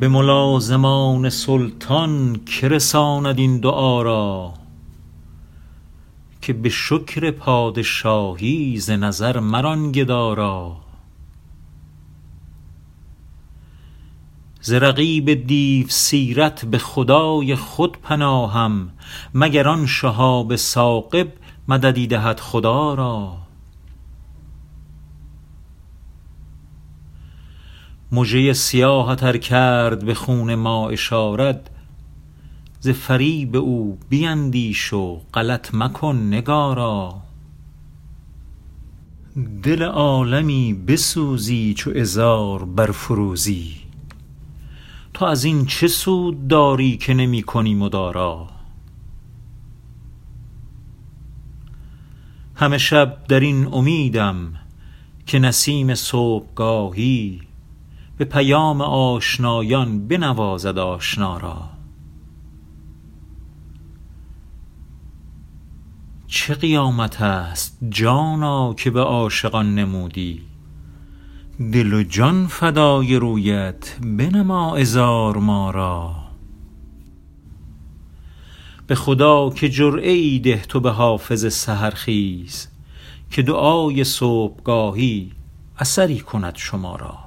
به ملازمان سلطان که رساند این دعا را که به شکر پادشاهی ز نظر مران گدا را. ز رقیب دیو سیرت به خدای خود پناهم مگر آن شهاب ثاقب مددی دهد خدا را. مژه سیاهت ار کرد به خون ما اشارت ز فریب او بیندیش و غلط مکن نگارا. دل عالمی بسوزی چو عذار برفروزی. تو از این چه سود داری که نمی کنی مدارا؟ همه شب در این امیدم که نسیم صبحگاهی به پیام آشنایان بنوازد آشنا را. چه قیامت است جانا که به عاشقان نمودی؟ دل و جان فدای رویت بنما عذار ما را. به خدا که جرعه ای ده تو به حافظ سحرخیز که دعای صبحگاهی اثری کند شما را.